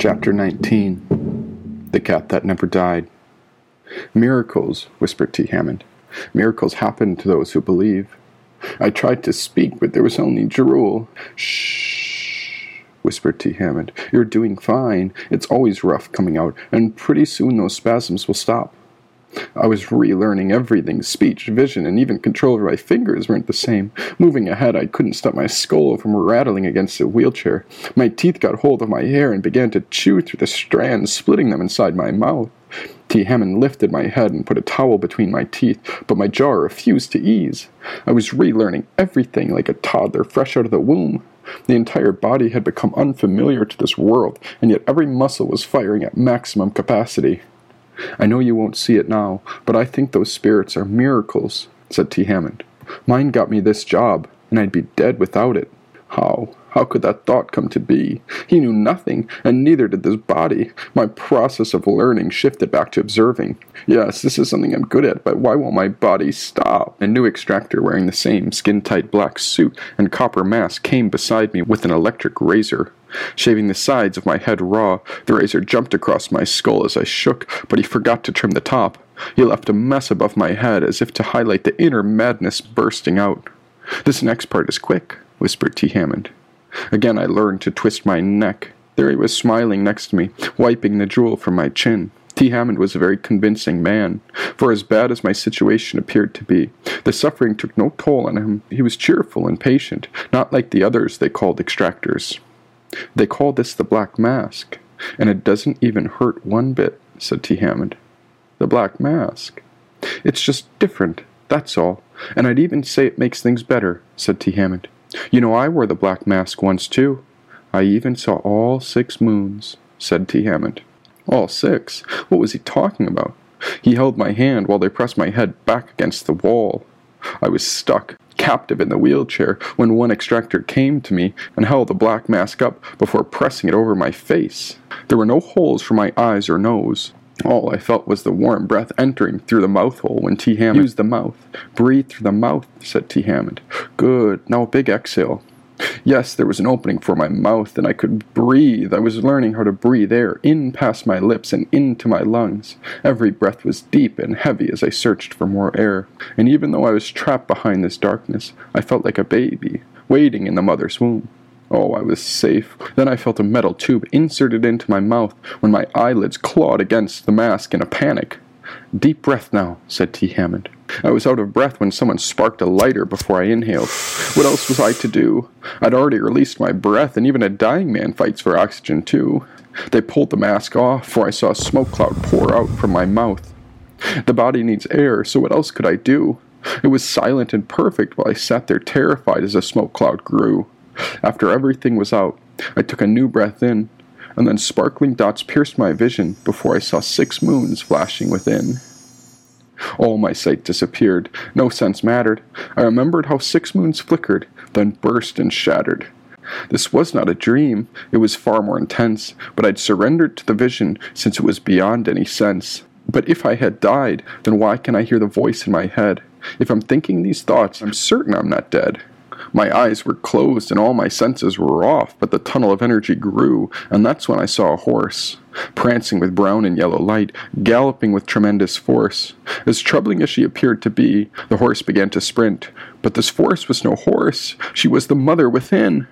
Chapter 19 The Cat That Never Died. Miracles, whispered T. Hammond. Miracles happen to those who believe. I tried to speak, but there was only drool. Shh, whispered T. Hammond. You're doing fine. It's always rough coming out, and pretty soon those spasms will stop. I was relearning everything speech, vision, and even control over my fingers weren't the same. Moving ahead, I couldn't stop my skull from rattling against the wheelchair. My teeth got hold of my hair and began to chew through the strands, splitting them inside my mouth. T. Hammond lifted my head and put a towel between my teeth, but my jaw refused to ease. I was relearning everything like a toddler fresh out of the womb. The entire body had become unfamiliar to this world, and yet every muscle was firing at maximum capacity. I know you won't see it now, but I think those spirits are miracles, said T. Hammond. Mine got me this job, and I'd be dead without it. How? How could that thought come to be? He knew nothing, and neither did this body. My process of learning shifted back to observing. Yes, this is something I'm good at, but why won't my body stop? A new extractor wearing the same skin tight black suit and copper mask came beside me with an electric razor. Shaving the sides of my head raw, the razor jumped across my skull as I shook, but he forgot to trim the top. He left a mess above my head as if to highlight the inner madness bursting out. This next part is quick, whispered T. Hammond. Again I learned to twist my neck. There he was smiling next to me, wiping the drool from my chin. T. Hammond was a very convincing man, for as bad as my situation appeared to be, the suffering took no toll on him. He was cheerful and patient, not like the others they called extractors. They call this the Black Mask, and it doesn't even hurt one bit, said T. Hammond. The Black Mask. It's just different, that's all, and I'd even say it makes things better, said T. Hammond. You know I wore the Black Mask once, too. I even saw all six moons, said T. Hammond. All six? What was he talking about? He held my hand while they pressed my head back against the wall. I was stuck, captive in the wheelchair, when one extractor came to me and held the black mask up before pressing it over my face. There were no holes for my eyes or nose. All I felt was the warm breath entering through the mouth hole when T. Hammond used the mouth. Breathe through the mouth, said T. Hammond. Good. Now a big exhale. Yes, there was an opening for my mouth, and I could breathe. I was learning how to breathe air in past my lips and into my lungs. Every breath was deep and heavy as I searched for more air. And even though I was trapped behind this darkness, I felt like a baby, waiting in the mother's womb. Oh, I was safe. Then I felt a metal tube inserted into my mouth when my eyelids clawed against the mask in a panic. Deep breath now, said T. Hammond. I was out of breath when someone sparked a lighter before I inhaled. What else was I to do? I'd already released my breath, and even a dying man fights for oxygen, too. They pulled the mask off, for I saw a smoke cloud pour out from my mouth. The body needs air, so what else could I do? It was silent and perfect while I sat there terrified as the smoke cloud grew. After everything was out, I took a new breath in, and then sparkling dots pierced my vision before I saw six moons flashing within. All my sight disappeared. No sense mattered. I remembered how six moons flickered, then burst and shattered. This was not a dream. It was far more intense, but I'd surrendered to the vision since it was beyond any sense. But if I had died, then why can I hear the voice in my head? If I'm thinking these thoughts, I'm certain I'm not dead. My eyes were closed and all my senses were off, but the tunnel of energy grew, and that's when I saw a horse, prancing with brown and yellow light, galloping with tremendous force. As troubling as she appeared to be, the horse began to sprint. But this force was no horse, she was the mother within.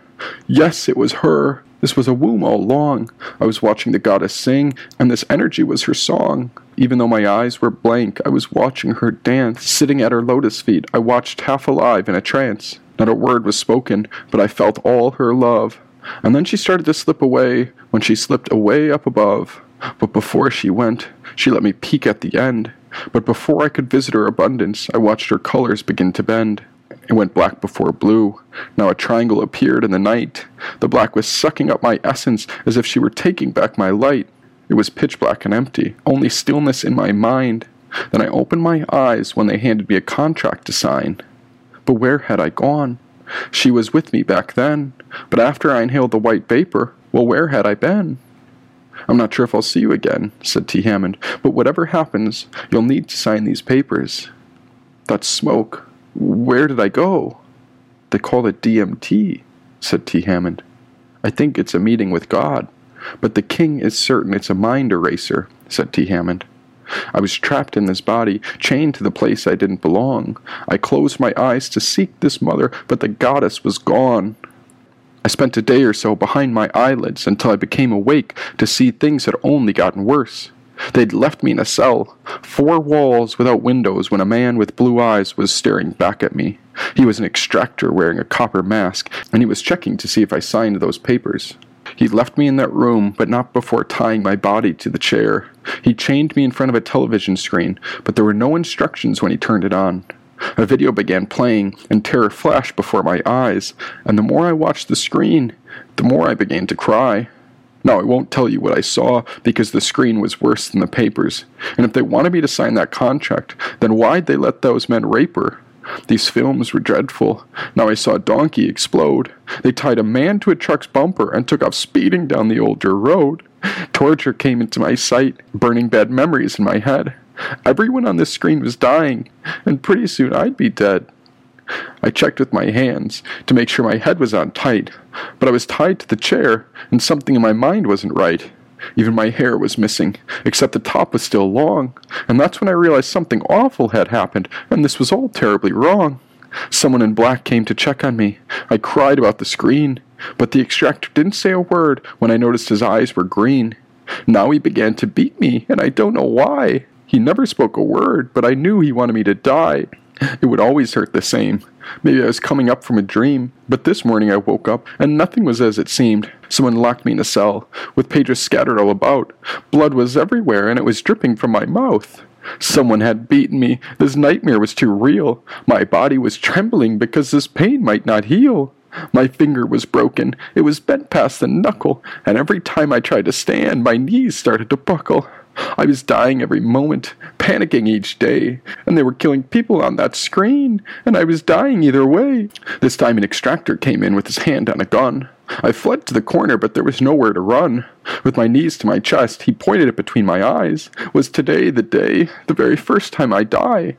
Yes, it was her. This was a womb all along. I was watching the goddess sing, and this energy was her song. Even though my eyes were blank, I was watching her dance. Sitting at her lotus feet, I watched half alive in a trance. Not a word was spoken, but I felt all her love. And then she started to slip away when she slipped away up above. But before she went, she let me peek at the end. But before I could visit her abundance, I watched her colors begin to bend. It went black before blue. Now a triangle appeared in the night. The black was sucking up my essence as if she were taking back my light. It was pitch black and empty, only stillness in my mind. Then I opened my eyes when they handed me a contract to sign. But where had I gone? She was with me back then, but after I inhaled the white vapor, well, where had I been? I'm not sure if I'll see you again, said T. Hammond, but whatever happens, you'll need to sign these papers. That smoke. Where did I go? They call it DMT, said T. Hammond. I think it's a meeting with God. But the king is certain it's a mind eraser, said T. Hammond. I was trapped in this body, chained to the place I didn't belong. I closed my eyes to seek this mother, but the goddess was gone. I spent a day or so behind my eyelids until I became awake to see things had only gotten worse. They'd left me in a cell, four walls without windows, when a man with blue eyes was staring back at me. He was an extractor wearing a copper mask, and he was checking to see if I signed those papers. He left me in that room, but not before tying my body to the chair. He chained me in front of a television screen, but there were no instructions when he turned it on. A video began playing, and terror flashed before my eyes, and the more I watched the screen, the more I began to cry. Now, I won't tell you what I saw because the screen was worse than the papers, and if they wanted me to sign that contract, then why'd they let those men rape her? These films were dreadful. Now I saw a donkey explode. They tied a man to a truck's bumper and took off speeding down the older road. Torture came into my sight, burning bad memories in my head. Everyone on this screen was dying, and pretty soon I'd be dead. I checked with my hands to make sure my head was on tight, but I was tied to the chair, and something in my mind wasn't right. Even my hair was missing, except the top was still long, and that's when I realized something awful had happened, and this was all terribly wrong. Someone in black came to check on me. I cried about the screen, but the extractor didn't say a word when I noticed his eyes were green. Now he began to beat me, and I don't know why. He never spoke a word, but I knew he wanted me to die. It would always hurt the same. Maybe I was coming up from a dream, but this morning I woke up and nothing was as it seemed. Someone locked me in a cell, with pages scattered all about. Blood was everywhere and it was dripping from my mouth. Someone had beaten me. This nightmare was too real. My body was trembling because this pain might not heal. My finger was broken. It was bent past the knuckle, and every time I tried to stand, my knees started to buckle. I was dying every moment, panicking each day, and they were killing people on that screen, and I was dying either way. This time an extractor came in with his hand on a gun. I fled to the corner, but there was nowhere to run. With my knees to my chest, he pointed it between my eyes. Was today the day, the very first time I die?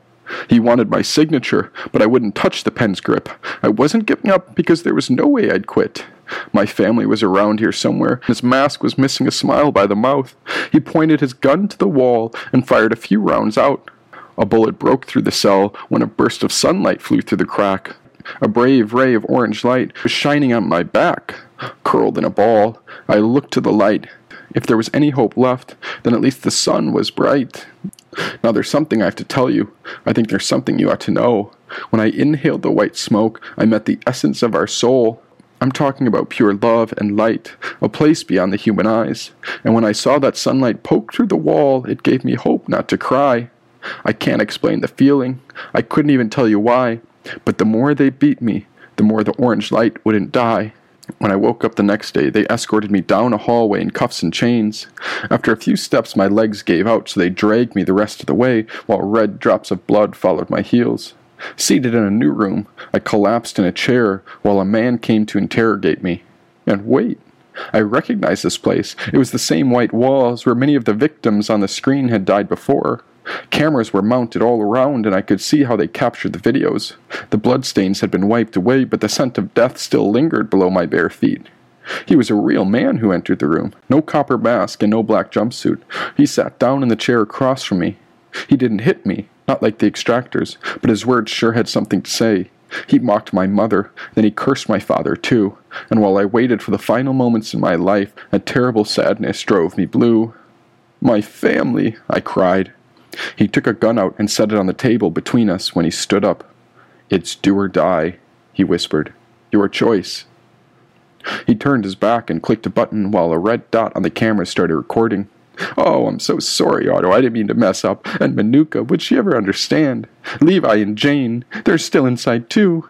He wanted my signature, but I wouldn't touch the pen's grip. I wasn't giving up because there was no way I'd quit. My family was around here somewhere. His mask was missing a smile by the mouth. He pointed his gun to the wall and fired a few rounds out. A bullet broke through the cell when a burst of sunlight flew through the crack. A brave ray of orange light was shining on my back. Curled in a ball, I looked to the light. If there was any hope left, then at least the sun was bright. Now there's something I have to tell you. I think there's something you ought to know. When I inhaled the white smoke, I met the essence of our soul. I'm talking about pure love and light, a place beyond the human eyes. And when I saw that sunlight poke through the wall, it gave me hope not to cry. I can't explain the feeling. I couldn't even tell you why. But the more they beat me, the more the orange light wouldn't die. When I woke up the next day, they escorted me down a hallway in cuffs and chains. After a few steps, my legs gave out, so they dragged me the rest of the way, while red drops of blood followed my heels. Seated in a new room, I collapsed in a chair while a man came to interrogate me. And wait, I recognized this place. It was the same white walls where many of the victims on the screen had died before. Cameras were mounted all around, and I could see how they captured the videos. The bloodstains had been wiped away, but the scent of death still lingered below my bare feet. He was a real man who entered the room. No copper mask and no black jumpsuit. He sat down in the chair across from me. He didn't hit me, not like the extractors, but his words sure had something to say. He mocked my mother, then he cursed my father too, and while I waited for the final moments in my life, a terrible sadness drove me blue. My family, I cried. He took a gun out and set it on the table between us when he stood up. It's do or die, he whispered. Your choice. He turned his back and clicked a button while a red dot on the camera started recording. Oh, I'm so sorry, Otto. I didn't mean to mess up. And Manuka, would she ever understand? Levi and Jane, they're still inside too.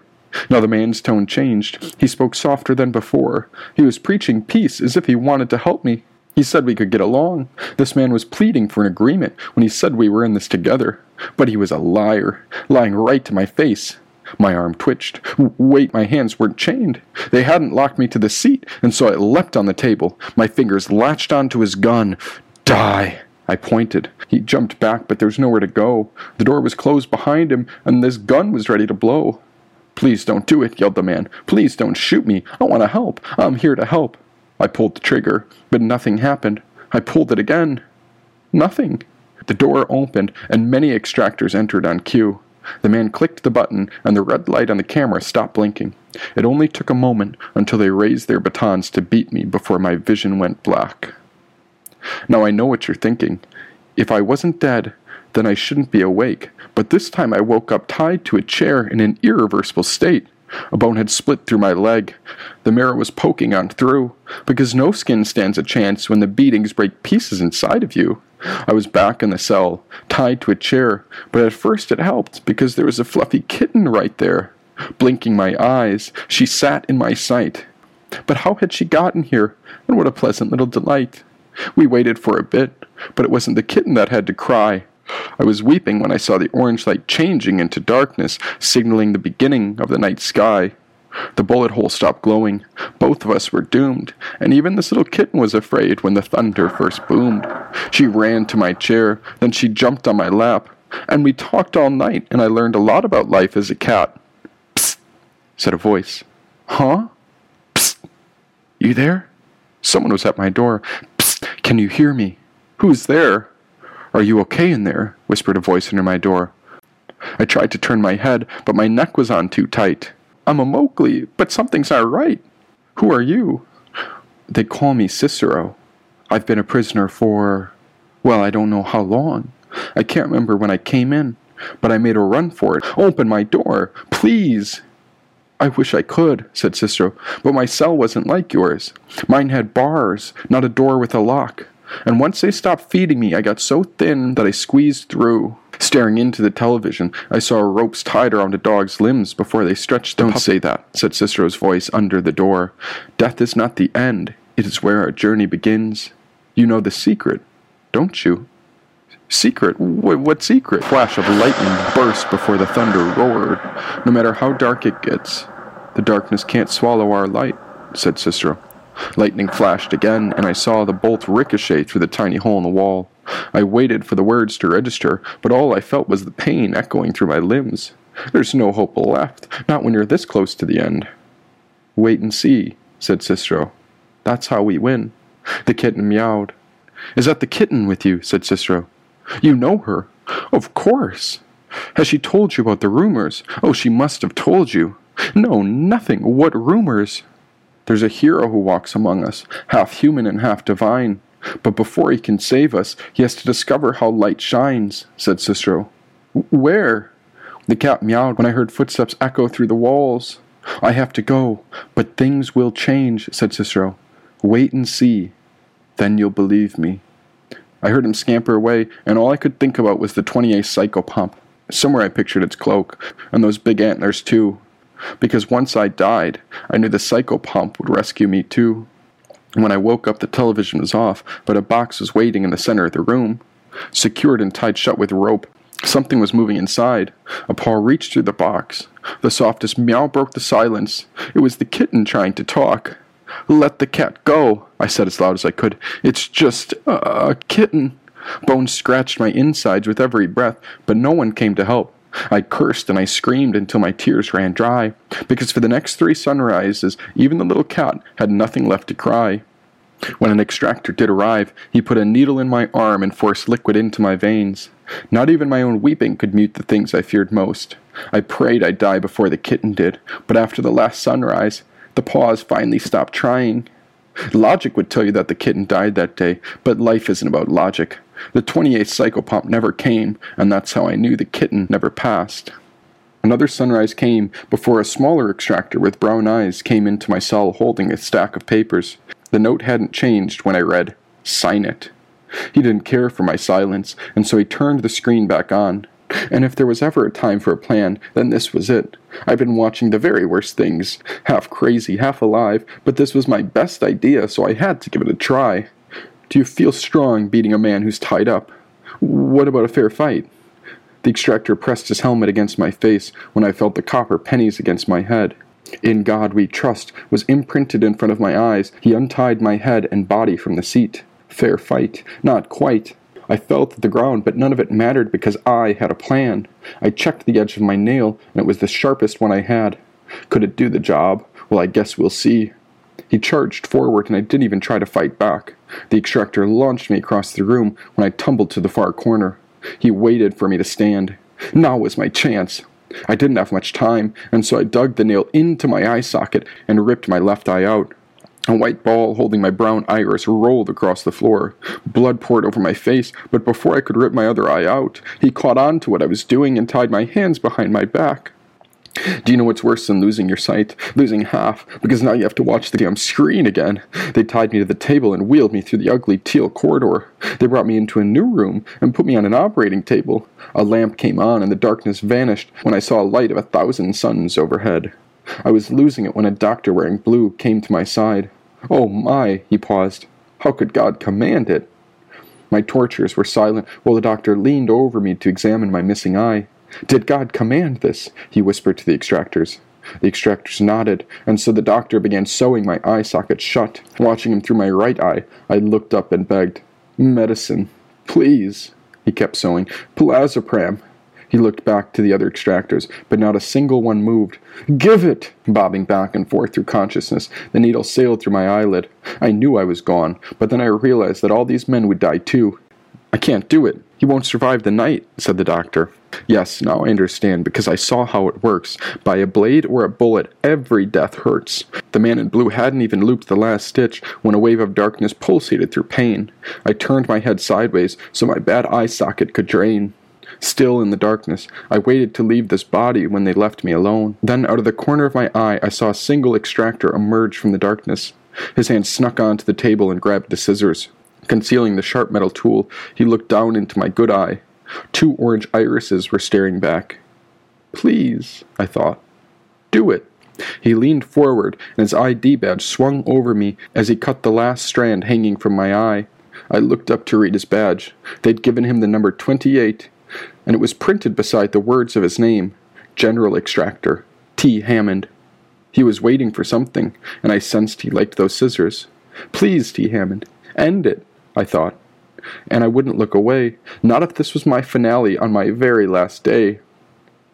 Now the man's tone changed. He spoke softer than before. He was preaching peace as if he wanted to help me. He said we could get along. This man was pleading for an agreement when he said we were in this together. But he was a liar, lying right to my face. My arm twitched. Wait, my hands weren't chained. They hadn't locked me to the seat, and so I leapt on the table. My fingers latched onto his gun. Die! I pointed. He jumped back, but there was nowhere to go. The door was closed behind him, and this gun was ready to blow. Please don't do it, yelled the man. Please don't shoot me. I want to help. I'm here to help. I pulled the trigger, but nothing happened. I pulled it again. Nothing. The door opened, and many extractors entered on cue. The man clicked the button, and the red light on the camera stopped blinking. It only took a moment until they raised their batons to beat me before my vision went black. Now I know what you're thinking. If I wasn't dead, then I shouldn't be awake, but this time I woke up tied to a chair in an irreversible state. A bone had split through my leg. The mirror was poking on through, because no skin stands a chance when the beatings break pieces inside of you. I was back in the cell, tied to a chair, but at first it helped because there was a fluffy kitten right there. Blinking my eyes, she sat in my sight. But how had she gotten here, and what a pleasant little delight! We waited for a bit, but it wasn't the kitten that had to cry. I was weeping when I saw the orange light changing into darkness, signaling the beginning of the night sky. The bullet hole stopped glowing. Both of us were doomed, and even this little kitten was afraid when the thunder first boomed. She ran to my chair, then she jumped on my lap, and we talked all night, and I learned a lot about life as a cat. Psst, said a voice. Huh? Psst. You there? Someone was at my door. Psst, can you hear me? Who's there? Are you okay in there? whispered a voice under my door. I tried to turn my head, but my neck was on too tight. I'm a Mowgli, but something's not right. Who are you? They call me Cicero. I've been a prisoner for, well, I don't know how long. I can't remember when I came in, but I made a run for it. Open my door, please. I wish I could, said Cicero, but my cell wasn't like yours. Mine had bars, not a door with a lock and once they stopped feeding me, I got so thin that I squeezed through. Staring into the television, I saw ropes tied around a dog's limbs before they stretched. Don't say that, said Cicero's voice under the door. Death is not the end, it is where our journey begins. You know the secret, don't you? Secret? Wh- what secret? Flash of lightning burst before the thunder roared. No matter how dark it gets, the darkness can't swallow our light, said Cicero. Lightning flashed again, and I saw the bolt ricochet through the tiny hole in the wall. I waited for the words to register, but all I felt was the pain echoing through my limbs. There's no hope left, not when you're this close to the end. Wait and see, said Cicero. That's how we win. The kitten meowed. Is that the kitten with you? said Cicero. You know her. Of course. Has she told you about the rumors? Oh, she must have told you. No, nothing. What rumors? There's a hero who walks among us, half human and half divine. But before he can save us, he has to discover how light shines, said Cicero. Where? The cat meowed when I heard footsteps echo through the walls. I have to go, but things will change, said Cicero. Wait and see. Then you'll believe me. I heard him scamper away, and all I could think about was the 28 psychopomp. Somewhere I pictured its cloak, and those big antlers too because once I died, I knew the psychopomp would rescue me too. When I woke up, the television was off, but a box was waiting in the center of the room. Secured and tied shut with rope, something was moving inside. A paw reached through the box. The softest meow broke the silence. It was the kitten trying to talk. Let the cat go, I said as loud as I could. It's just a kitten. Bones scratched my insides with every breath, but no one came to help. I cursed and I screamed until my tears ran dry, because for the next three sunrises, even the little cat had nothing left to cry. When an extractor did arrive, he put a needle in my arm and forced liquid into my veins. Not even my own weeping could mute the things I feared most. I prayed I'd die before the kitten did, but after the last sunrise, the paws finally stopped trying. Logic would tell you that the kitten died that day, but life isn't about logic. The 28th psychopomp never came, and that's how I knew the kitten never passed. Another sunrise came before a smaller extractor with brown eyes came into my cell holding a stack of papers. The note hadn't changed when I read, Sign it. He didn't care for my silence, and so he turned the screen back on. And if there was ever a time for a plan, then this was it. I've been watching the very worst things, half crazy, half alive, but this was my best idea, so I had to give it a try. Do you feel strong beating a man who's tied up? What about a fair fight? The extractor pressed his helmet against my face when I felt the copper pennies against my head. In God we trust was imprinted in front of my eyes. He untied my head and body from the seat. Fair fight. Not quite. I felt the ground, but none of it mattered because I had a plan. I checked the edge of my nail, and it was the sharpest one I had. Could it do the job? Well, I guess we'll see. He charged forward, and I didn't even try to fight back. The extractor launched me across the room when I tumbled to the far corner. He waited for me to stand. Now was my chance. I didn't have much time, and so I dug the nail into my eye socket and ripped my left eye out. A white ball holding my brown iris rolled across the floor. Blood poured over my face, but before I could rip my other eye out, he caught on to what I was doing and tied my hands behind my back. Do you know what's worse than losing your sight? Losing half, because now you have to watch the damn screen again. They tied me to the table and wheeled me through the ugly teal corridor. They brought me into a new room and put me on an operating table. A lamp came on and the darkness vanished when I saw a light of a thousand suns overhead. I was losing it when a doctor wearing blue came to my side. Oh my, he paused. How could God command it? My torturers were silent while the doctor leaned over me to examine my missing eye. Did God command this? he whispered to the extractors. The extractors nodded, and so the doctor began sewing my eye socket shut. Watching him through my right eye, I looked up and begged, Medicine, please. He kept sewing. Plazopram. He looked back to the other extractors, but not a single one moved. Give it! Bobbing back and forth through consciousness, the needle sailed through my eyelid. I knew I was gone, but then I realized that all these men would die too. I can't do it. He won't survive the night, said the doctor. Yes, now I understand, because I saw how it works. By a blade or a bullet, every death hurts. The man in blue hadn't even looped the last stitch when a wave of darkness pulsated through pain. I turned my head sideways so my bad eye socket could drain. Still in the darkness, I waited to leave this body when they left me alone. Then, out of the corner of my eye, I saw a single extractor emerge from the darkness. His hand snuck onto the table and grabbed the scissors. Concealing the sharp metal tool, he looked down into my good eye. Two orange irises were staring back. Please, I thought. Do it. He leaned forward, and his ID badge swung over me as he cut the last strand hanging from my eye. I looked up to read his badge. They'd given him the number 28, and it was printed beside the words of his name General Extractor, T. Hammond. He was waiting for something, and I sensed he liked those scissors. Please, T. Hammond, end it. I thought. And I wouldn't look away, not if this was my finale on my very last day.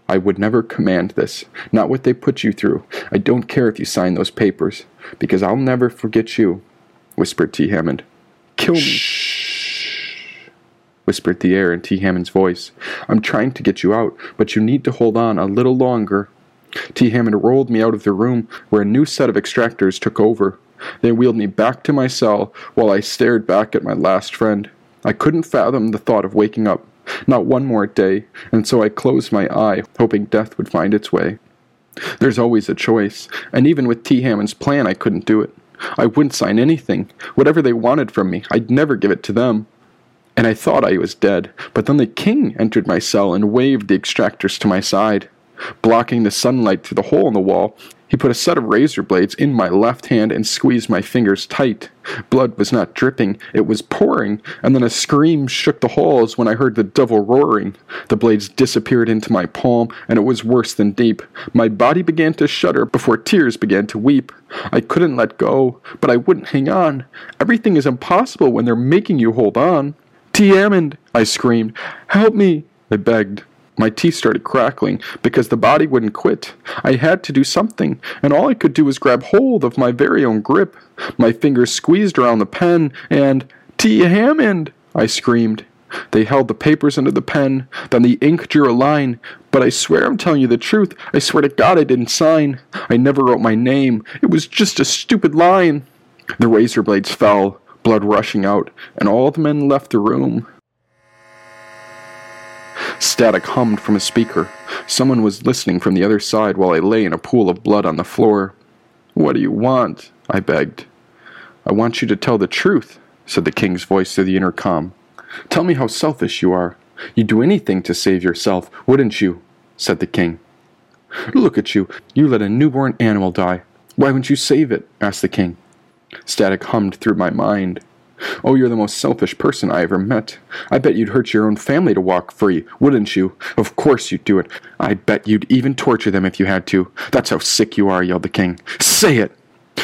I would never command this, not what they put you through. I don't care if you sign those papers, because I'll never forget you, whispered T. Hammond. Kill me. Shh, whispered the air in T. Hammond's voice. I'm trying to get you out, but you need to hold on a little longer. T. Hammond rolled me out of the room, where a new set of extractors took over. They wheeled me back to my cell while I stared back at my last friend. I couldn't fathom the thought of waking up, not one more day, and so I closed my eye, hoping death would find its way. There's always a choice, and even with T. Hammond's plan, I couldn't do it. I wouldn't sign anything. Whatever they wanted from me, I'd never give it to them. And I thought I was dead, but then the king entered my cell and waved the extractors to my side. Blocking the sunlight through the hole in the wall, he put a set of razor blades in my left hand and squeezed my fingers tight. Blood was not dripping, it was pouring, and then a scream shook the halls when I heard the devil roaring. The blades disappeared into my palm, and it was worse than deep. My body began to shudder before tears began to weep. I couldn't let go, but I wouldn't hang on. Everything is impossible when they're making you hold on. T. Hammond, I screamed. Help me, I begged. My teeth started crackling because the body wouldn't quit. I had to do something, and all I could do was grab hold of my very own grip. My fingers squeezed around the pen, and T. Hammond! I screamed. They held the papers under the pen, then the ink drew a line. But I swear I'm telling you the truth. I swear to God I didn't sign. I never wrote my name. It was just a stupid line. The razor blades fell, blood rushing out, and all the men left the room. Static hummed from a speaker. Someone was listening from the other side while I lay in a pool of blood on the floor. What do you want? I begged. I want you to tell the truth, said the king's voice through the intercom. Tell me how selfish you are. You'd do anything to save yourself, wouldn't you? said the king. Look at you. You let a newborn animal die. Why wouldn't you save it? asked the king. Static hummed through my mind. Oh, you're the most selfish person I ever met. I bet you'd hurt your own family to walk free, wouldn't you? Of course you'd do it. I bet you'd even torture them if you had to. That's how sick you are, yelled the king. Say it!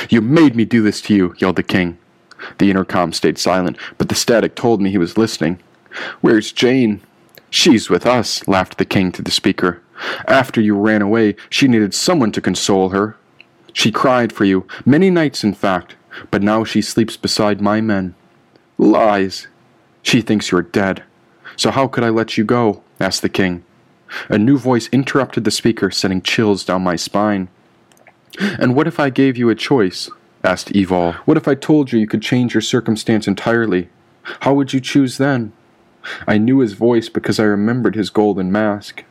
You made me do this to you, yelled the king. The intercom stayed silent, but the static told me he was listening. Where's Jane? She's with us, laughed the king to the speaker. After you ran away, she needed someone to console her. She cried for you, many nights in fact, but now she sleeps beside my men. Lies! She thinks you're dead. So how could I let you go? asked the king. A new voice interrupted the speaker, sending chills down my spine. And what if I gave you a choice? asked Evol. What if I told you you could change your circumstance entirely? How would you choose then? I knew his voice because I remembered his golden mask.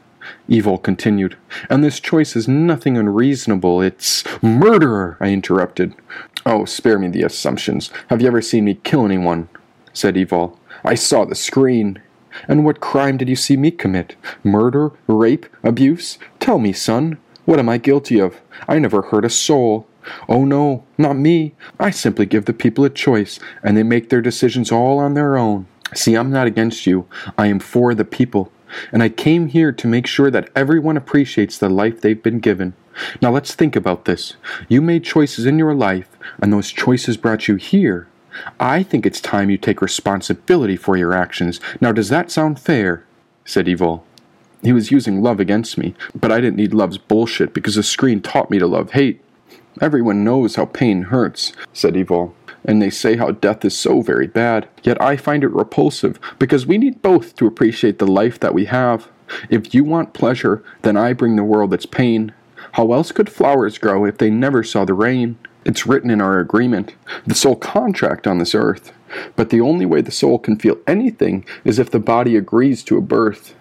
Evol continued, and this choice is nothing unreasonable. It's murderer, I interrupted. Oh, spare me the assumptions. Have you ever seen me kill anyone? said Evol. I saw the screen. And what crime did you see me commit? Murder? Rape? Abuse? Tell me, son. What am I guilty of? I never hurt a soul. Oh no, not me. I simply give the people a choice, and they make their decisions all on their own. See, I'm not against you. I am for the people. And I came here to make sure that everyone appreciates the life they've been given. Now let's think about this. You made choices in your life, and those choices brought you here. I think it's time you take responsibility for your actions. Now, does that sound fair? said Evol. He was using love against me, but I didn't need love's bullshit because the screen taught me to love hate. Everyone knows how pain hurts, said Evol, and they say how death is so very bad. Yet I find it repulsive because we need both to appreciate the life that we have. If you want pleasure, then I bring the world its pain. How else could flowers grow if they never saw the rain? It's written in our agreement, the soul contract on this earth. But the only way the soul can feel anything is if the body agrees to a birth.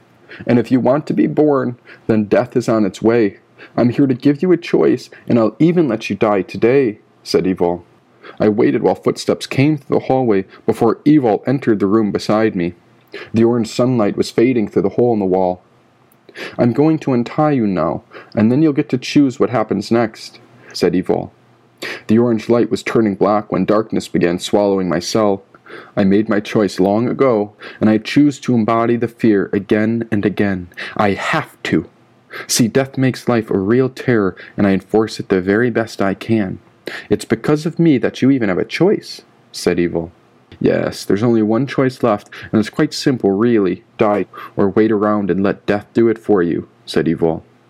And if you want to be born, then death is on its way. I'm here to give you a choice, and I'll even let you die today, said Evol. I waited while footsteps came through the hallway before Evol entered the room beside me. The orange sunlight was fading through the hole in the wall. I'm going to untie you now, and then you'll get to choose what happens next, said Evol. The orange light was turning black when darkness began swallowing my cell. I made my choice long ago, and I choose to embody the fear again and again. I have to. See, death makes life a real terror, and I enforce it the very best I can. It's because of me that you even have a choice, said Evol. Yes, there's only one choice left, and it's quite simple, really. Die, or wait around and let death do it for you, said Evol.